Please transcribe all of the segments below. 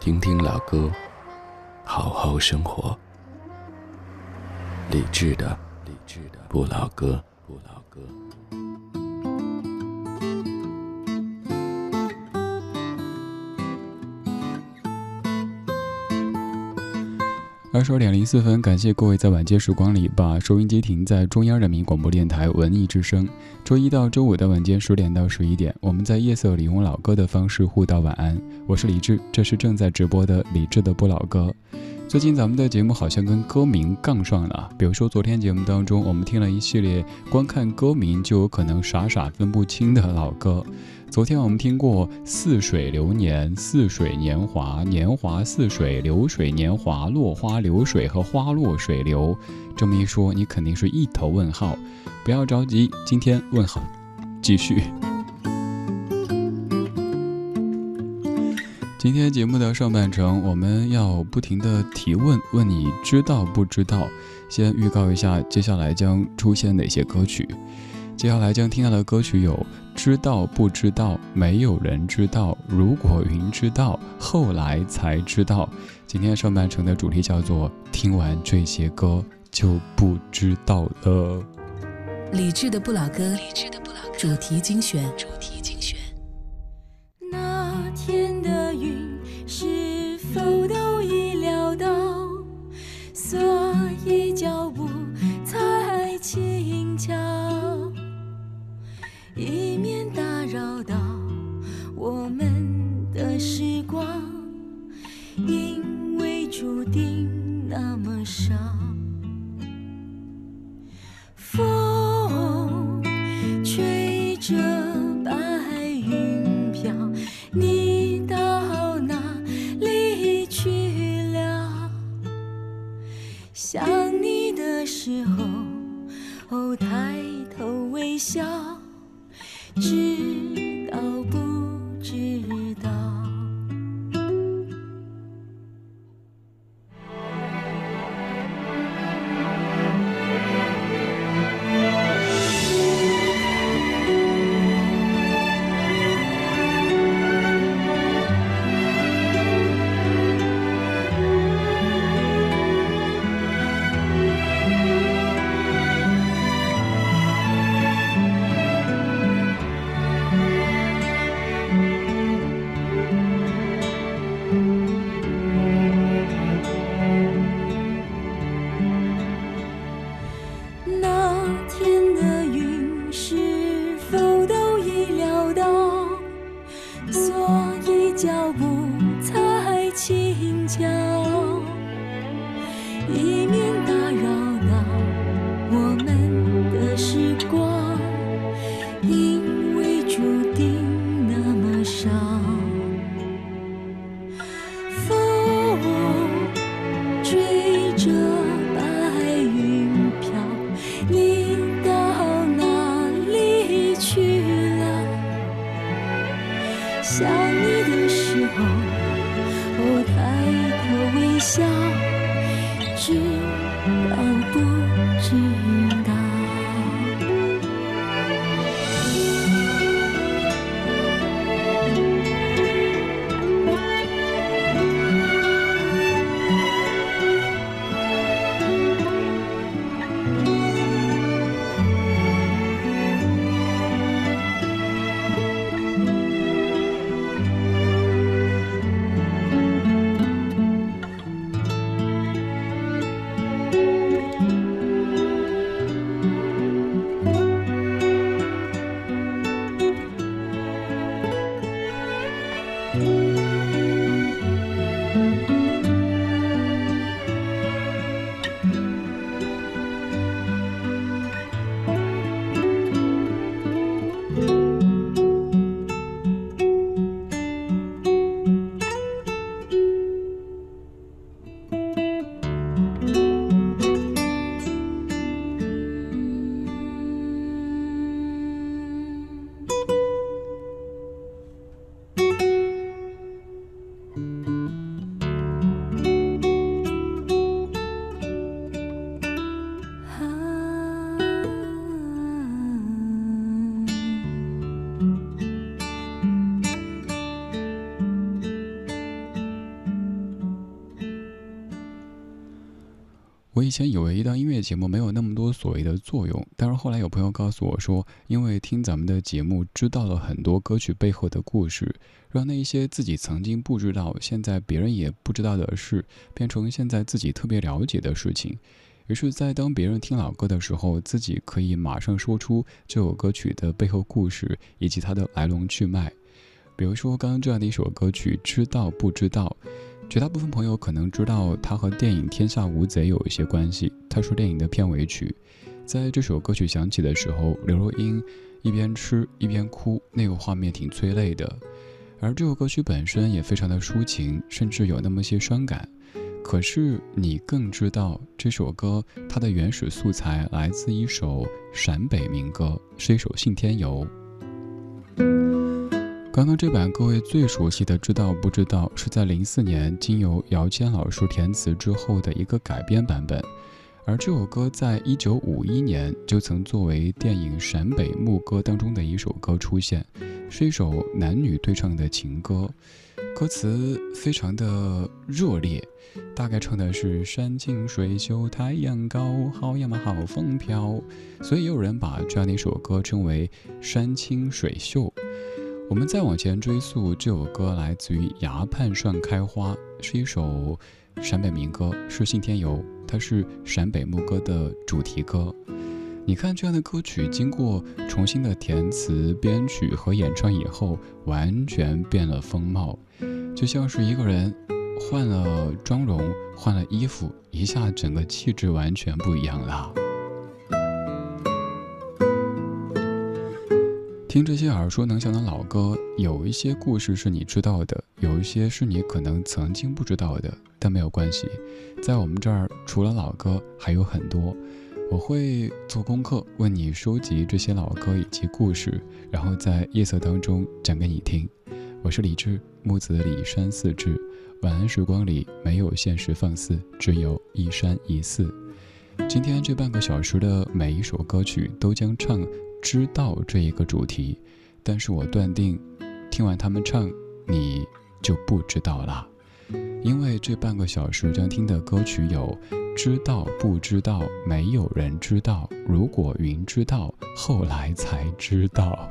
听听老歌，好好生活。理智的，理智的不老歌，不老歌。二十二点零四分，感谢各位在晚间时光里把收音机停在中央人民广播电台文艺之声。周一到周五的晚间十点到十一点，我们在夜色里用老歌的方式互道晚安。我是李志，这是正在直播的李志的不老歌。最近咱们的节目好像跟歌名杠上了，比如说昨天节目当中，我们听了一系列光看歌名就有可能傻傻分不清的老歌。昨天我们听过《似水流年》《似水年华》《年华似水》《流水年华》《落花流水》和《花落水流》，这么一说，你肯定是一头问号。不要着急，今天问号继续。今天节目的上半程，我们要不停的提问，问你知道不知道？先预告一下，接下来将出现哪些歌曲。接下来将听到的歌曲有。知道不知道？没有人知道。如果云知道，后来才知道。今天上半程的主题叫做“听完这些歌就不知道了”。理智的不老歌，理智的不老歌，主题精选，主题精选。定那么少。风吹着白云飘，你到哪里去了？想你的时候，哦，抬头微笑。以前以为一档音乐节目没有那么多所谓的作用，但是后来有朋友告诉我说，因为听咱们的节目，知道了很多歌曲背后的故事，让那一些自己曾经不知道、现在别人也不知道的事，变成现在自己特别了解的事情。于是，在当别人听老歌的时候，自己可以马上说出这首歌曲的背后故事以及它的来龙去脉。比如说，刚刚这样的一首歌曲，知道不知道？绝大部分朋友可能知道，它和电影《天下无贼》有一些关系。它是电影的片尾曲。在这首歌曲响起的时候，刘若英一边吃一边哭，那个画面挺催泪的。而这首歌曲本身也非常的抒情，甚至有那么些伤感。可是你更知道，这首歌它的原始素材来自一首陕北民歌，是一首《信天游》。刚刚这版各位最熟悉的，知道不知道？是在零四年经由姚谦老师填词之后的一个改编版本，而这首歌在一九五一年就曾作为电影《陕北牧歌》当中的一首歌出现，是一首男女对唱的情歌，歌词非常的热烈，大概唱的是山清水秀太阳高，好呀嘛好风飘，所以也有人把这样的一首歌称为山清水秀。我们再往前追溯，这首歌来自于《崖畔上开花》，是一首陕北民歌，是信天游，它是陕北牧歌的主题歌。你看，这样的歌曲经过重新的填词、编曲和演唱以后，完全变了风貌，就像是一个人换了妆容、换了衣服，一下整个气质完全不一样了。听这些耳熟能详的老歌，有一些故事是你知道的，有一些是你可能曾经不知道的，但没有关系。在我们这儿，除了老歌，还有很多。我会做功课，为你收集这些老歌以及故事，然后在夜色当中讲给你听。我是李志，木子李山寺志。晚安时光里没有现实放肆，只有一山一寺。今天这半个小时的每一首歌曲都将唱。知道这一个主题，但是我断定，听完他们唱，你就不知道了，因为这半个小时将听的歌曲有：知道不知道，没有人知道；如果云知道，后来才知道。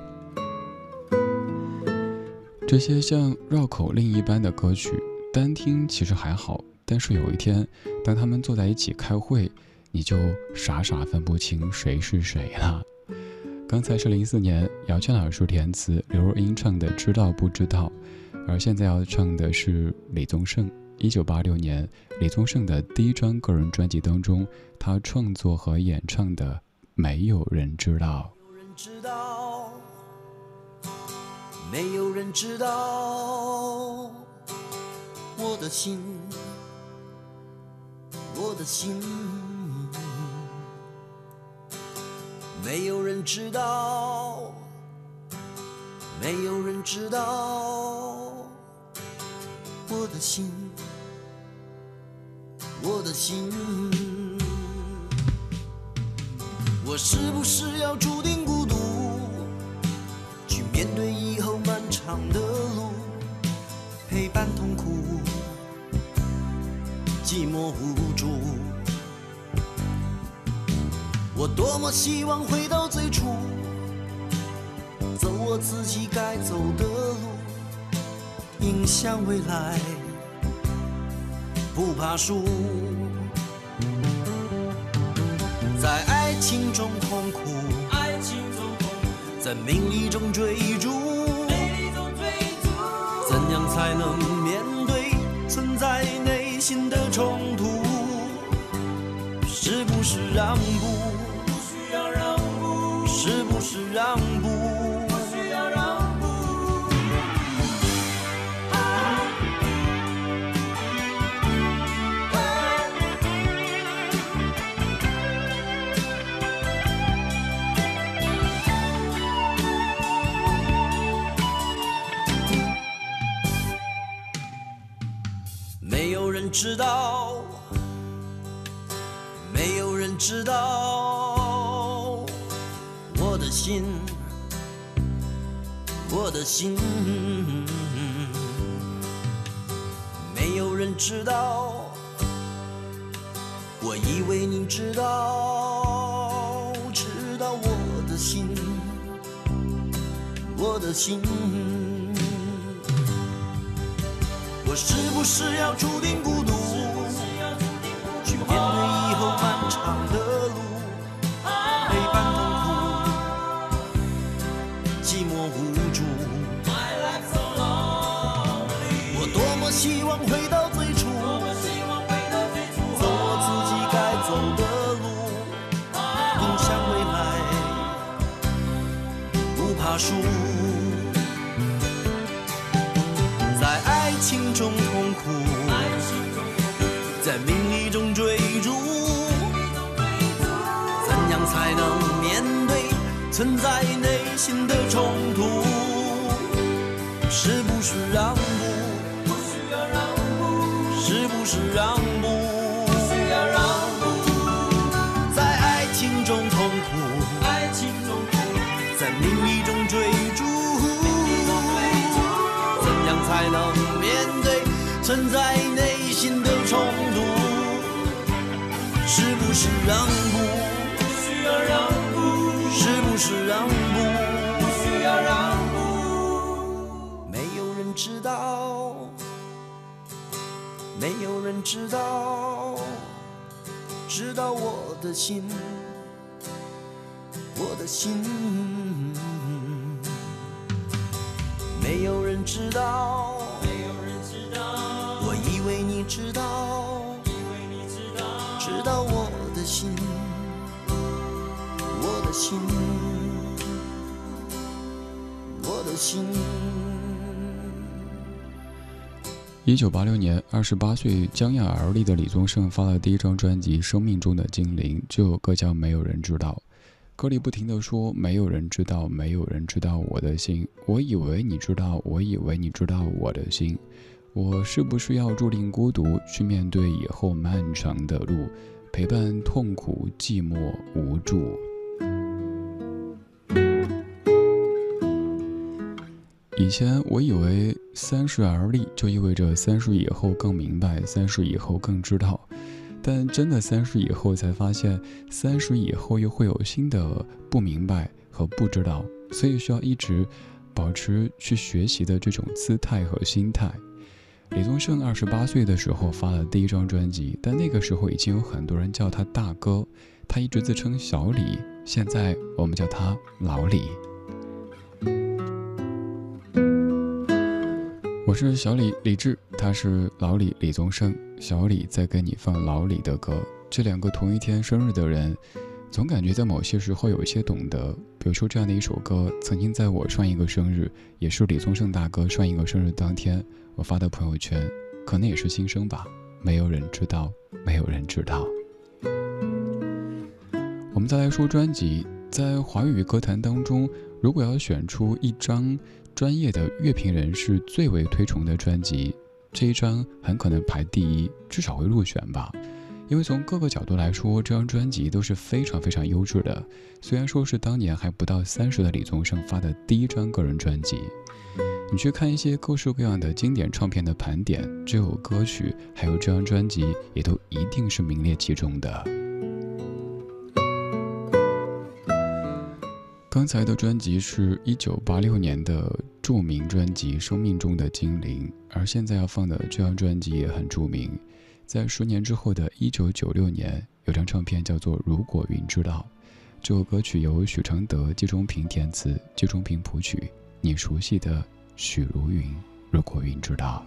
这些像绕口令一般的歌曲，单听其实还好，但是有一天，当他们坐在一起开会，你就傻傻分不清谁是谁了。刚才是零四年姚谦老师填词，刘若英唱的《知道不知道》，而现在要唱的是李宗盛。一九八六年，李宗盛的第一张个人专辑当中，他创作和演唱的《没有人知道》。没有人知道我的心，我的心。没有人知道，没有人知道我的心，我的心。我是不是要注定孤独，去面对以后漫长的路，陪伴痛苦，寂寞无助。我多么希望回到最初，走我自己该走的路，迎向未来，不怕输。在爱情中痛苦，在名利中追逐，怎样才能面对存在内心的冲突？是不是让步？是让步？没有人知道，没有人知道。心，我的心，没有人知道我以为你知道，知道我的心，我的心。我是不是要注定孤独，中痛苦，在名利中追逐，怎样才能面对存在内心的冲突？是不是让步？是不是让步？在爱情中痛苦，在名存在内心的冲突？是不是让步？是不是让步？没有人知道，没有人知道，知道我的心，我的心。没有人知道，知道，知道我的心，我的心，我的心。一九八六年，二十八岁将要而立的李宗盛发了第一张专辑《生命中的精灵》，这首歌叫《没有人知道》。歌里不停地说：“没有人知道，没有人知道我的心。我以为你知道，我以为你知道我的心。我是不是要注定孤独，去面对以后漫长的路，陪伴痛苦、寂寞、无助？”以前我以为三十而立就意味着三十以后更明白，三十以后更知道，但真的三十以后才发现，三十以后又会有新的不明白和不知道，所以需要一直保持去学习的这种姿态和心态。李宗盛二十八岁的时候发了第一张专辑，但那个时候已经有很多人叫他大哥，他一直自称小李，现在我们叫他老李。我是小李李志，他是老李李宗盛。小李在给你放老李的歌。这两个同一天生日的人，总感觉在某些时候有一些懂得。比如说这样的一首歌，曾经在我上一个生日，也是李宗盛大哥上一个生日当天，我发的朋友圈，可能也是心声吧。没有人知道，没有人知道。我们再来说专辑，在华语歌坛当中，如果要选出一张。专业的乐评人士最为推崇的专辑，这一张很可能排第一，至少会入选吧。因为从各个角度来说，这张专辑都是非常非常优质的。虽然说是当年还不到三十的李宗盛发的第一张个人专辑，你去看一些各式各样的经典唱片的盘点，这首歌曲还有这张专辑，也都一定是名列其中的。刚才的专辑是一九八六年的著名专辑《生命中的精灵》，而现在要放的这张专辑也很著名。在十年之后的一九九六年，有张唱片叫做《如果云知道》，这首歌曲由许常德、季中平填词，季中平谱曲，你熟悉的许茹芸《如果云知道》。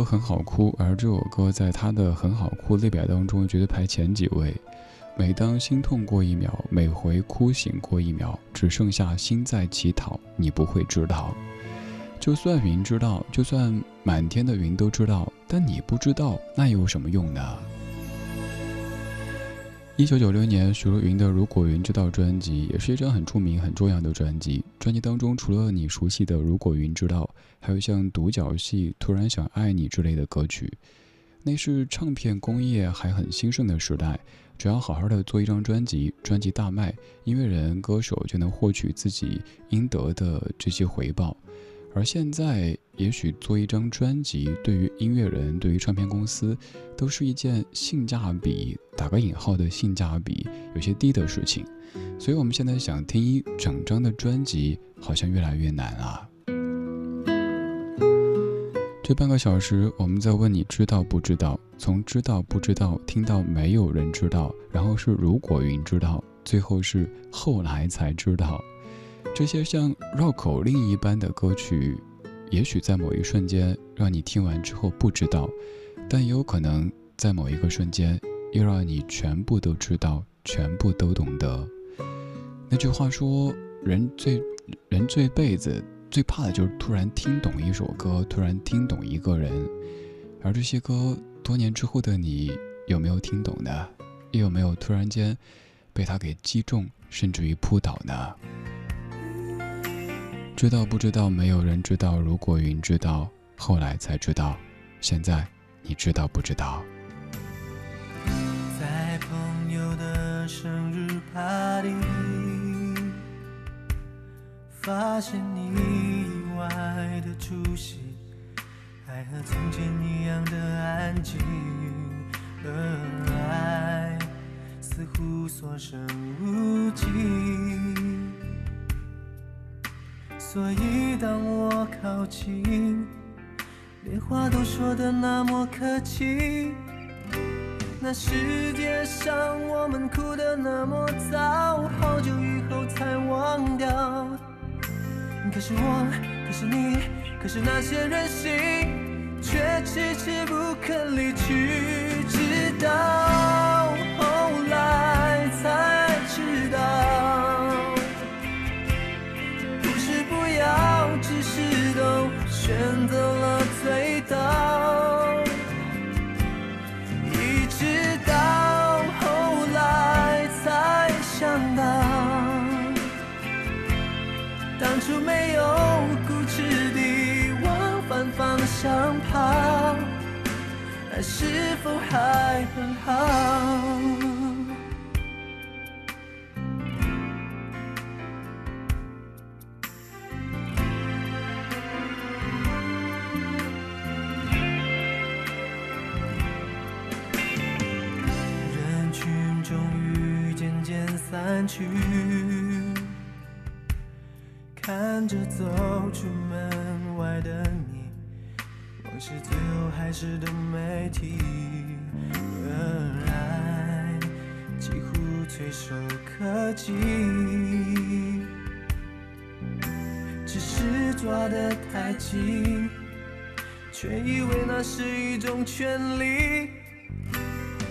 都很好哭，而这首歌在他的很好哭列表当中，绝对排前几位。每当心痛过一秒，每回哭醒过一秒，只剩下心在乞讨，你不会知道。就算云知道，就算满天的云都知道，但你不知道，那又有什么用呢？一九九六年，许茹芸的《如果云知道》专辑也是一张很著名、很重要的专辑。专辑当中，除了你熟悉的《如果云知道》，还有像《独角戏》《突然想爱你》之类的歌曲。那是唱片工业还很兴盛的时代，只要好好的做一张专辑，专辑大卖，音乐人、歌手就能获取自己应得的这些回报。而现在，也许做一张专辑，对于音乐人、对于唱片公司，都是一件性价比（打个引号的性价比）有些低的事情。所以，我们现在想听一整张的专辑，好像越来越难啊。这半个小时，我们在问你知道不知道？从知道不知道，听到没有人知道，然后是如果云知道，最后是后来才知道。这些像绕口令一般的歌曲，也许在某一瞬间让你听完之后不知道，但也有可能在某一个瞬间又让你全部都知道，全部都懂得。那句话说，人最人这辈子最怕的就是突然听懂一首歌，突然听懂一个人。而这些歌，多年之后的你有没有听懂呢？又有没有突然间被他给击中，甚至于扑倒呢？知道不知道？没有人知道。如果云知道，后来才知道。现在，你知道不知道？在朋友的生日 party，发现你意外的出席，还和从前一样的安静，而爱似乎所剩无几。所以当我靠近，连话都说的那么客气。那世界上我们哭的那么早，好久以后才忘掉。可是我，可是你，可是那些任性，却迟迟不肯离去，直到选择了醉倒，一直到后来才想到，当初没有固执地往反方向跑，爱是否还很好？散去看着走出门外的你，往事最后还是都没提，而爱几乎垂手可及，只是抓得太紧，却以为那是一种权利。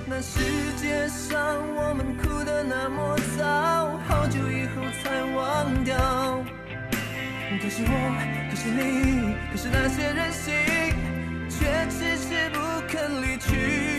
那世界上我们哭得那么早，好久以后才忘掉。可是我，可是你，可是那些任性，却迟迟不肯离去，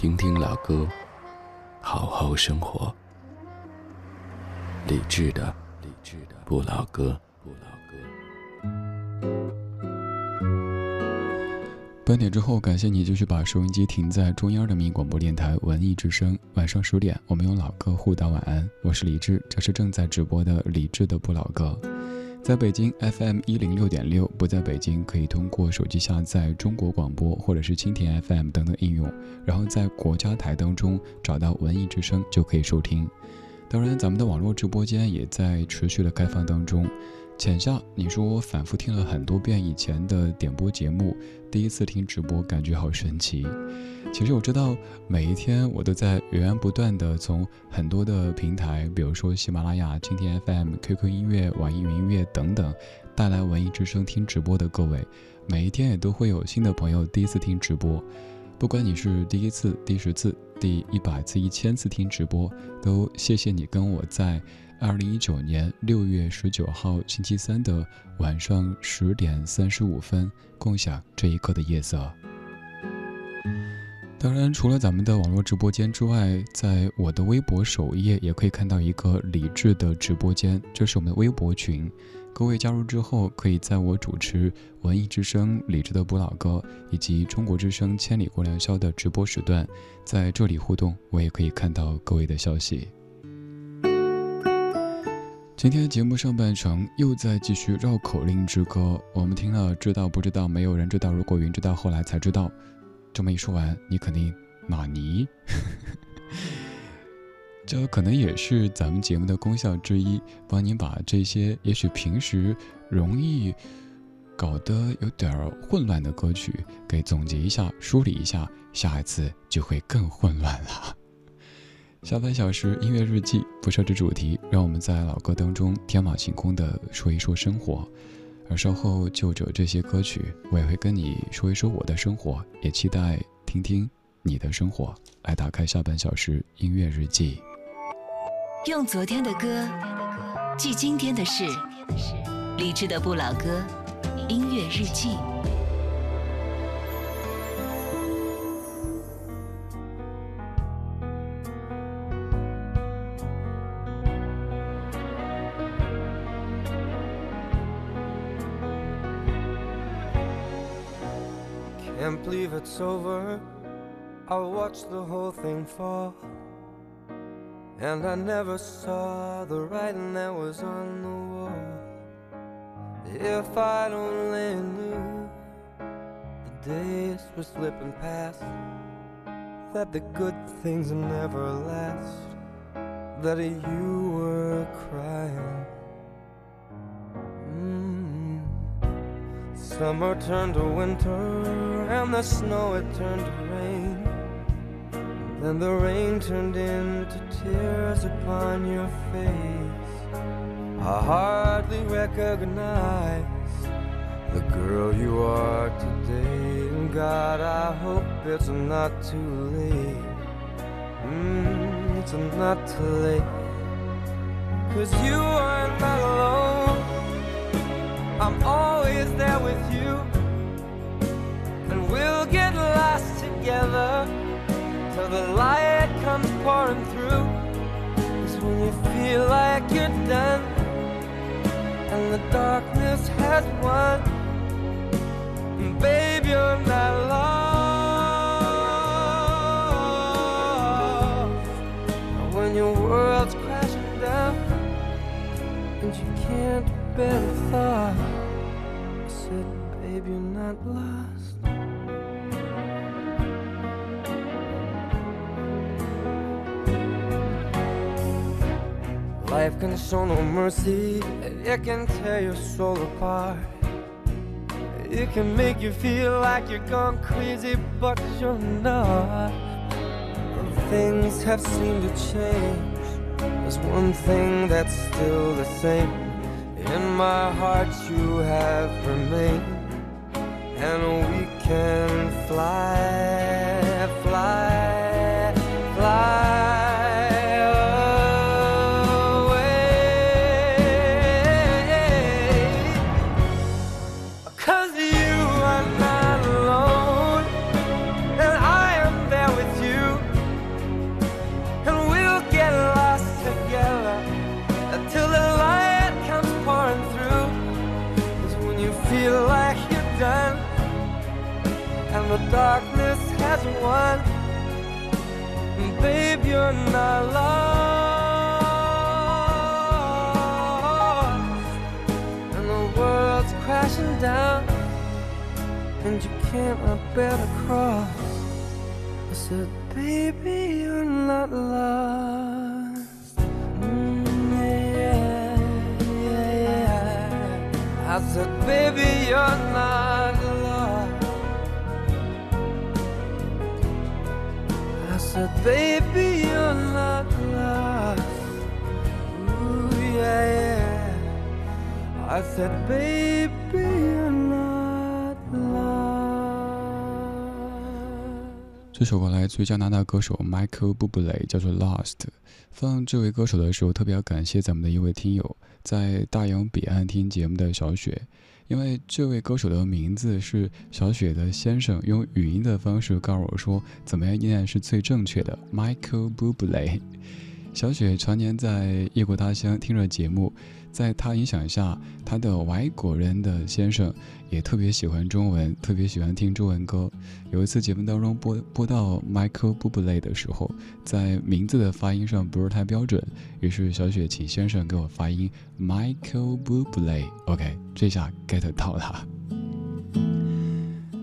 听听老歌，好好生活。理智的，理智的不老歌，不老歌。半点之后，感谢你继续把收音机停在中央人民广播电台文艺之声。晚上十点，我们用老歌互道晚安。我是李志，这是正在直播的李志的不老歌。在北京 FM 一零六点六，不在北京可以通过手机下载中国广播或者是蜻蜓 FM 等等应用，然后在国家台当中找到文艺之声就可以收听。当然，咱们的网络直播间也在持续的开放当中。浅笑，你说我反复听了很多遍以前的点播节目，第一次听直播感觉好神奇。其实我知道，每一天我都在源源不断的从很多的平台，比如说喜马拉雅、蜻蜓 FM、QQ 音乐、网易云音乐等等，带来文艺之声听直播的各位，每一天也都会有新的朋友第一次听直播。不管你是第一次、第十次、第一百次、一千次听直播，都谢谢你跟我在。二零一九年六月十九号星期三的晚上十点三十五分，共享这一刻的夜色。当然，除了咱们的网络直播间之外，在我的微博首页也可以看到一个理智的直播间，这是我们的微博群。各位加入之后，可以在我主持文艺之声、理智的不老歌以及中国之声千里过良宵的直播时段，在这里互动，我也可以看到各位的消息。今天节目上半程又在继续绕口令之歌，我们听了知道不知道？没有人知道。如果云知道，后来才知道。这么一说完，你肯定纳尼？这可能也是咱们节目的功效之一，帮您把这些也许平时容易搞得有点混乱的歌曲给总结一下、梳理一下，下一次就会更混乱了。下半小时音乐日记不设置主题，让我们在老歌当中天马行空的说一说生活。而稍后就着这些歌曲，我也会跟你说一说我的生活，也期待听听你的生活。来打开下半小时音乐日记，用昨天的歌记今天的事，理智的不老歌音乐日记。It's over. I watched the whole thing fall. And I never saw the writing that was on the wall. If I'd only knew the days were slipping past, that the good things never last, that you were crying. Summer turned to winter, and the snow it turned to rain. Then the rain turned into tears upon your face. I hardly recognize the girl you are today. And God, I hope it's not too late. Mm, it's not too late. Cause you are not alone. Together till the light comes pouring through. Cause when you feel like you're done and the darkness has won, babe, you're not lost. And when your world's crashing down and you can't bear the thought, I said, babe, you're not lost. Life can show no mercy, it can tear your soul apart. It can make you feel like you're gone crazy, but you're not. Things have seemed to change. There's one thing that's still the same. In my heart, you have remained, and we can fly, fly, won. Babe, you're not lost. And the world's crashing down, and you can't bear to cross. I said, baby, you're not lost. Mm, yeah, yeah, yeah. I said, baby, you're not said, baby, you're not lost. Ooh, yeah, yeah. I said, baby, you're not lost. 这首歌来自于加拿大歌手 Michael Bublé，叫做《Lost》。放这位歌手的时候，特别要感谢咱们的一位听友，在大洋彼岸听节目的小雪，因为这位歌手的名字是小雪的先生用语音的方式告诉我说，怎么样念是最正确的，Michael Bublé。小雪常年在异国他乡听着节目，在他影响下，他的外国人的先生也特别喜欢中文，特别喜欢听中文歌。有一次节目当中播播到 Michael Bublé 的时候，在名字的发音上不是太标准，于是小雪请先生给我发音 Michael Bublé。OK，这下 get 到了。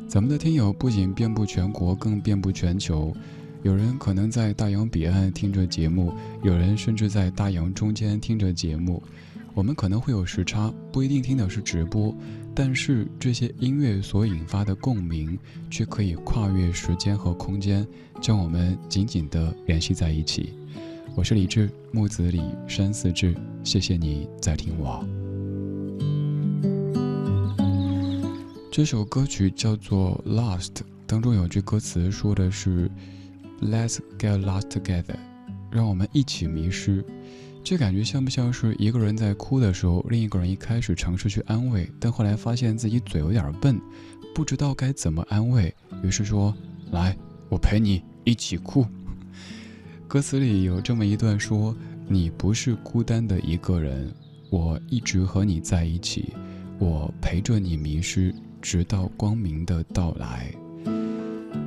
咱们的听友不仅遍布全国，更遍布全球。有人可能在大洋彼岸听着节目，有人甚至在大洋中间听着节目。我们可能会有时差，不一定听的是直播，但是这些音乐所引发的共鸣，却可以跨越时间和空间，将我们紧紧地联系在一起。我是李志，木子李，山寺志，谢谢你在听我。这首歌曲叫做《Lost》，当中有句歌词说的是 “Let's get lost together”，让我们一起迷失。这感觉像不像是一个人在哭的时候，另一个人一开始尝试去安慰，但后来发现自己嘴有点笨，不知道该怎么安慰，于是说：“来，我陪你一起哭。”歌词里有这么一段说：“你不是孤单的一个人，我一直和你在一起，我陪着你迷失，直到光明的到来。”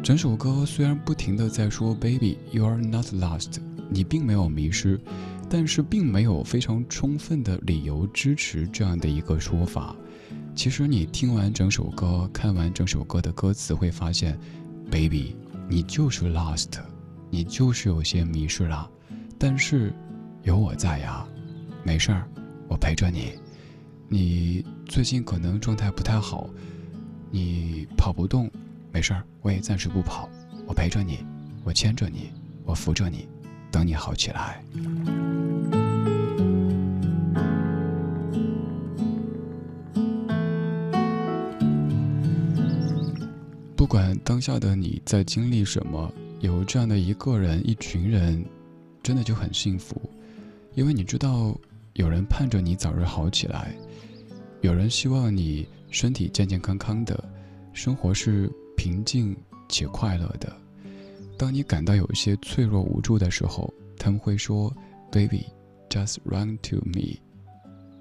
整首歌虽然不停的在说 “Baby, you are not lost”，你并没有迷失，但是并没有非常充分的理由支持这样的一个说法。其实你听完整首歌，看完整首歌的歌词，会发现，“Baby，你就是 lost”，你就是有些迷失了。但是有我在呀，没事儿，我陪着你。你最近可能状态不太好，你跑不动。没事儿，我也暂时不跑，我陪着你，我牵着你，我扶着你，等你好起来。不管当下的你在经历什么，有这样的一个人、一群人，真的就很幸福，因为你知道，有人盼着你早日好起来，有人希望你身体健健康康的，生活是。平静且快乐的。当你感到有一些脆弱无助的时候，他们会说：“Baby, just run to me，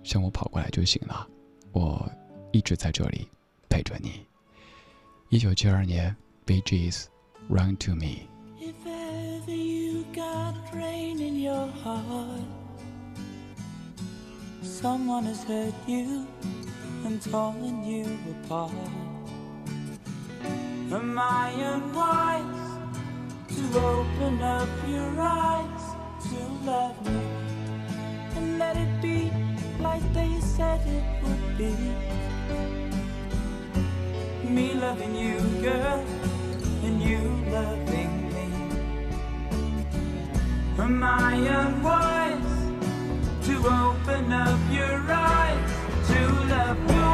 向我跑过来就行了，我一直在这里陪着你。”一九七二年，Bee Gees，《Run to Me》。Am I unwise to open up your eyes to love me and let it be like they said it would be? Me loving you, girl, and you loving me. Am I unwise to open up your eyes to love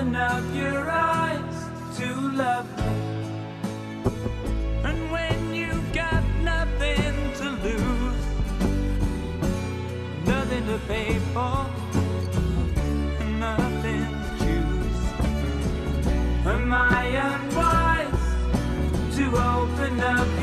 open up your eyes to love me? And when you've got nothing to lose, nothing to pay for, nothing to choose. Am I unwise to open up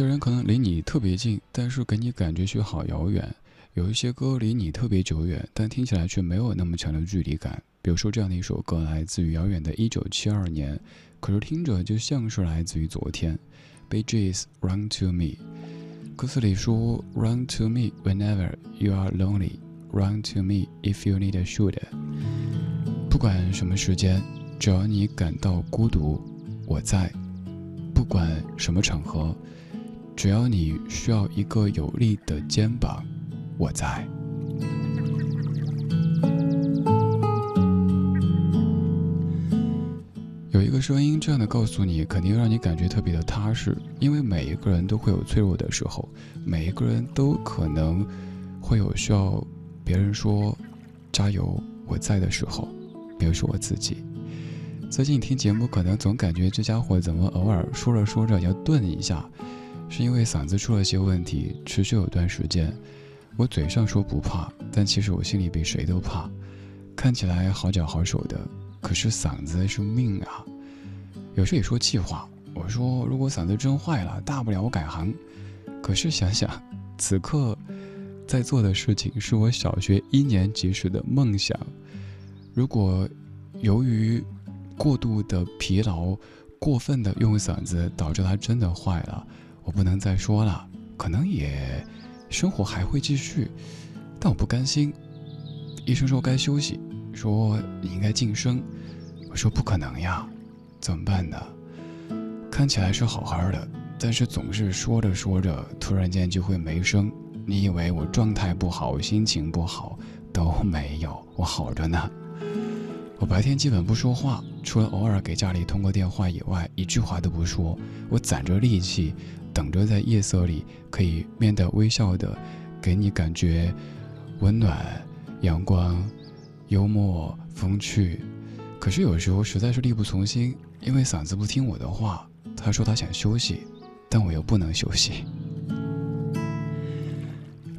些人可能离你特别近，但是给你感觉却好遥远；有一些歌离你特别久远，但听起来却没有那么强的距离感。比如说这样的一首歌，来自于遥远的1972年，可是听着就像是来自于昨天。Bee Gees Run to Me，歌词里说：“Run to me whenever you are lonely, run to me if you need a shoulder。”不管什么时间，只要你感到孤独，我在；不管什么场合，只要你需要一个有力的肩膀，我在。有一个声音这样的告诉你，肯定让你感觉特别的踏实，因为每一个人都会有脆弱的时候，每一个人都可能会有需要别人说“加油，我在”的时候，比如说我自己。最近听节目，可能总感觉这家伙怎么偶尔说着说着要顿一下，是因为嗓子出了些问题，持续有段时间。我嘴上说不怕，但其实我心里比谁都怕。看起来好脚好手的，可是嗓子是命啊。有时也说气话，我说如果嗓子真坏了，大不了我改行。可是想想，此刻在做的事情是我小学一年级时的梦想。如果由于过度的疲劳、过分的用嗓子，导致它真的坏了，我不能再说了。可能也生活还会继续，但我不甘心。医生说该休息，说你应该晋升。我说不可能呀，怎么办呢？看起来是好好的，但是总是说着说着，突然间就会没声。你以为我状态不好、心情不好都没有，我好着呢。我白天基本不说话，除了偶尔给家里通个电话以外，一句话都不说。我攒着力气，等着在夜色里可以面带微笑的，给你感觉温暖、阳光、幽默、风趣。可是有时候实在是力不从心，因为嗓子不听我的话。他说他想休息，但我又不能休息。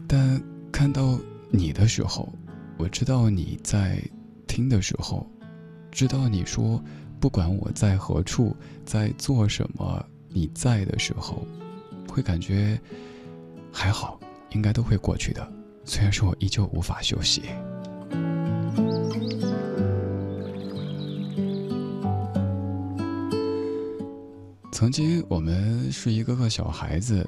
但看到你的时候，我知道你在听的时候，知道你说不管我在何处，在做什么，你在的时候，会感觉还好，应该都会过去的。虽然说我依旧无法休息。曾经我们是一个个小孩子，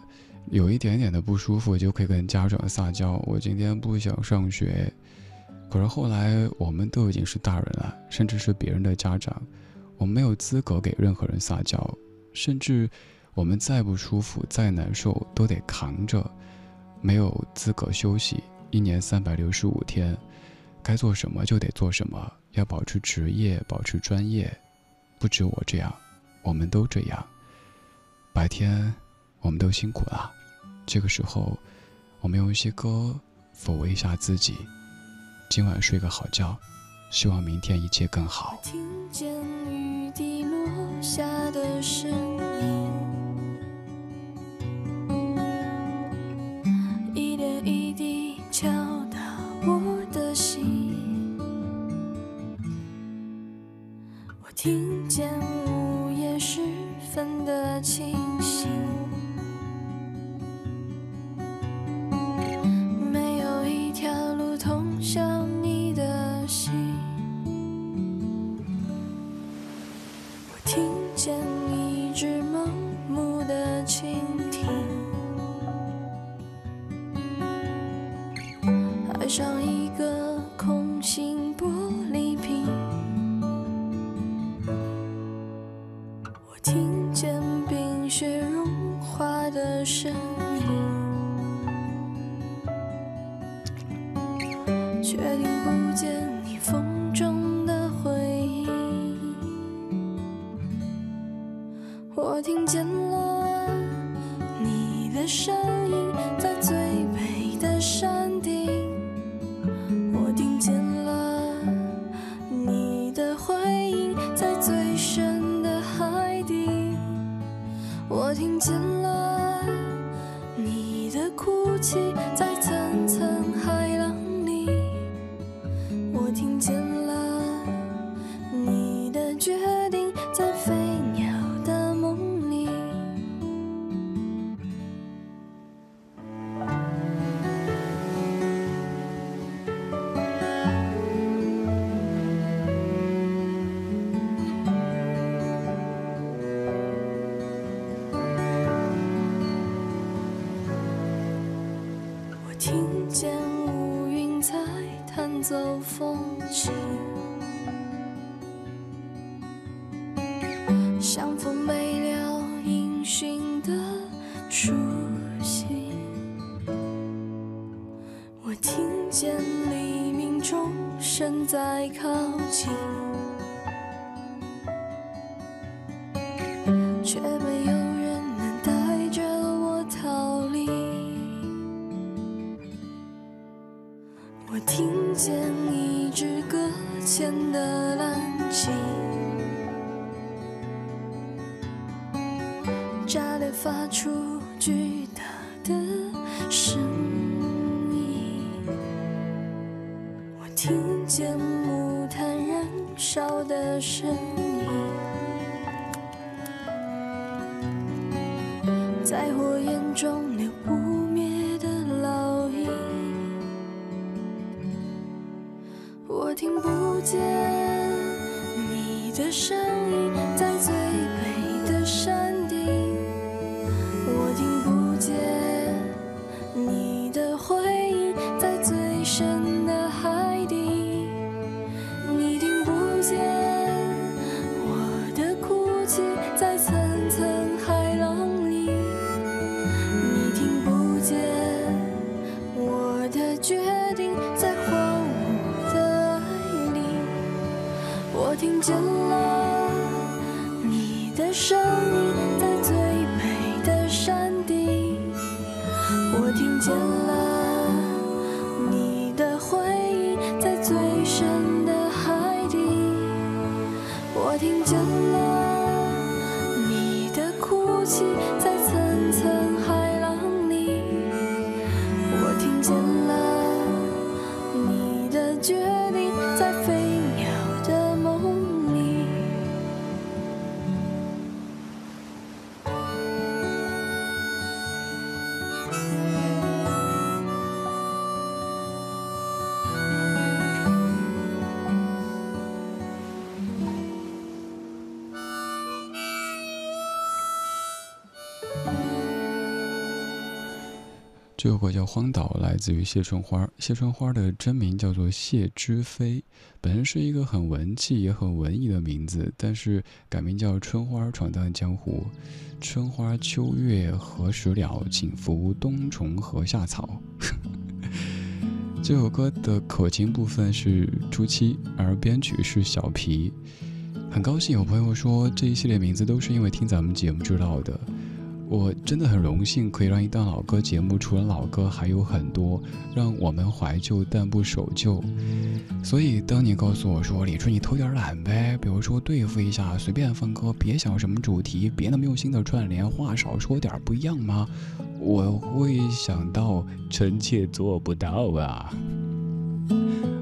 有一点点的不舒服就可以跟家长撒娇，我今天不想上学。可是后来我们都已经是大人了，甚至是别人的家长，我没有资格给任何人撒娇，甚至我们再不舒服、再难受，都得扛着，没有资格休息。一年三百六十五天，该做什么就得做什么，要保持职业，保持专业。不止我这样，我们都这样。白天，我们都辛苦了。这个时候，我们用一些歌抚慰一下自己。今晚睡个好觉，希望明天一切更好。听见雨滴落下的声音。敲打我的心。我听见午夜时分的清。觉。在火焰中留不灭的烙印。我听不见你的声。这首歌叫《荒岛》，来自于谢春花。谢春花的真名叫做谢之飞，本身是一个很文气也很文艺的名字，但是改名叫春花闯荡江湖。春花秋月何时了？请服冬虫和夏草。这首歌的口琴部分是朱七，而编曲是小皮。很高兴有朋友说这一系列名字都是因为听咱们节目知道的。我真的很荣幸可以让一档老歌节目，除了老歌还有很多让我们怀旧但不守旧。所以当你告诉我说李春你偷点懒呗，比如说对付一下，随便放歌，别想什么主题，别那么用心的串联，话少说点不一样吗？我会想到臣妾做不到啊。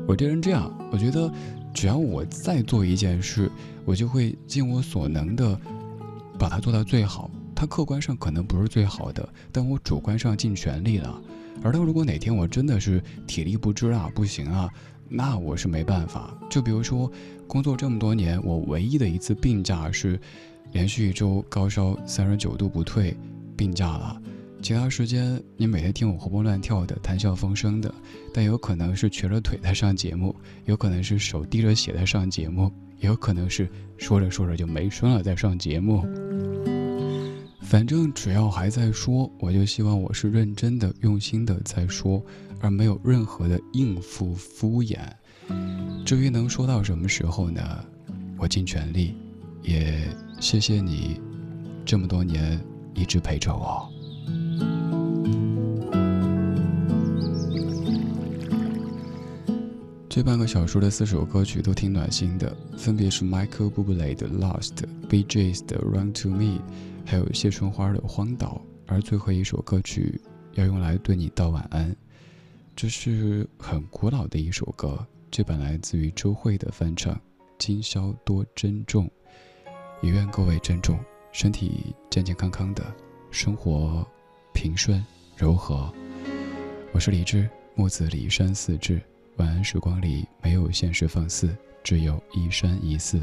我这人这样，我觉得只要我再做一件事，我就会尽我所能的把它做到最好。它客观上可能不是最好的，但我主观上尽全力了。而当如果哪天我真的是体力不支啊，不行啊，那我是没办法。就比如说，工作这么多年，我唯一的一次病假是连续一周高烧三十九度不退，病假了。其他时间你每天听我活蹦乱跳的、谈笑风生的，但有可能是瘸着腿在上节目，有可能是手滴着血在上节目，也有可能是说着说着就没声了在上节目。反正只要还在说，我就希望我是认真的、用心的在说，而没有任何的应付、敷衍。至于能说到什么时候呢？我尽全力，也谢谢你这么多年一直陪着我。这半个小时的四首歌曲都挺暖心的，分别是 Michael Bublé 的《Lost》、b j s 的《Run to Me》。还有谢春花的《荒岛》，而最后一首歌曲要用来对你道晚安。这是很古老的一首歌，这本来自于周蕙的翻唱。今宵多珍重，也愿各位珍重，身体健健康康的，生活平顺柔和。我是李志，木子李山寺志。晚安时光里没有现实放肆，只有一山一寺。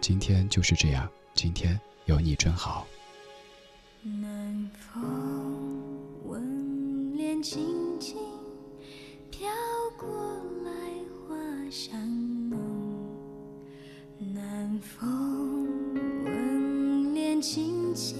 今天就是这样，今天有你真好。南风吻脸轻轻飘过来，花香浓。南风吻脸轻轻，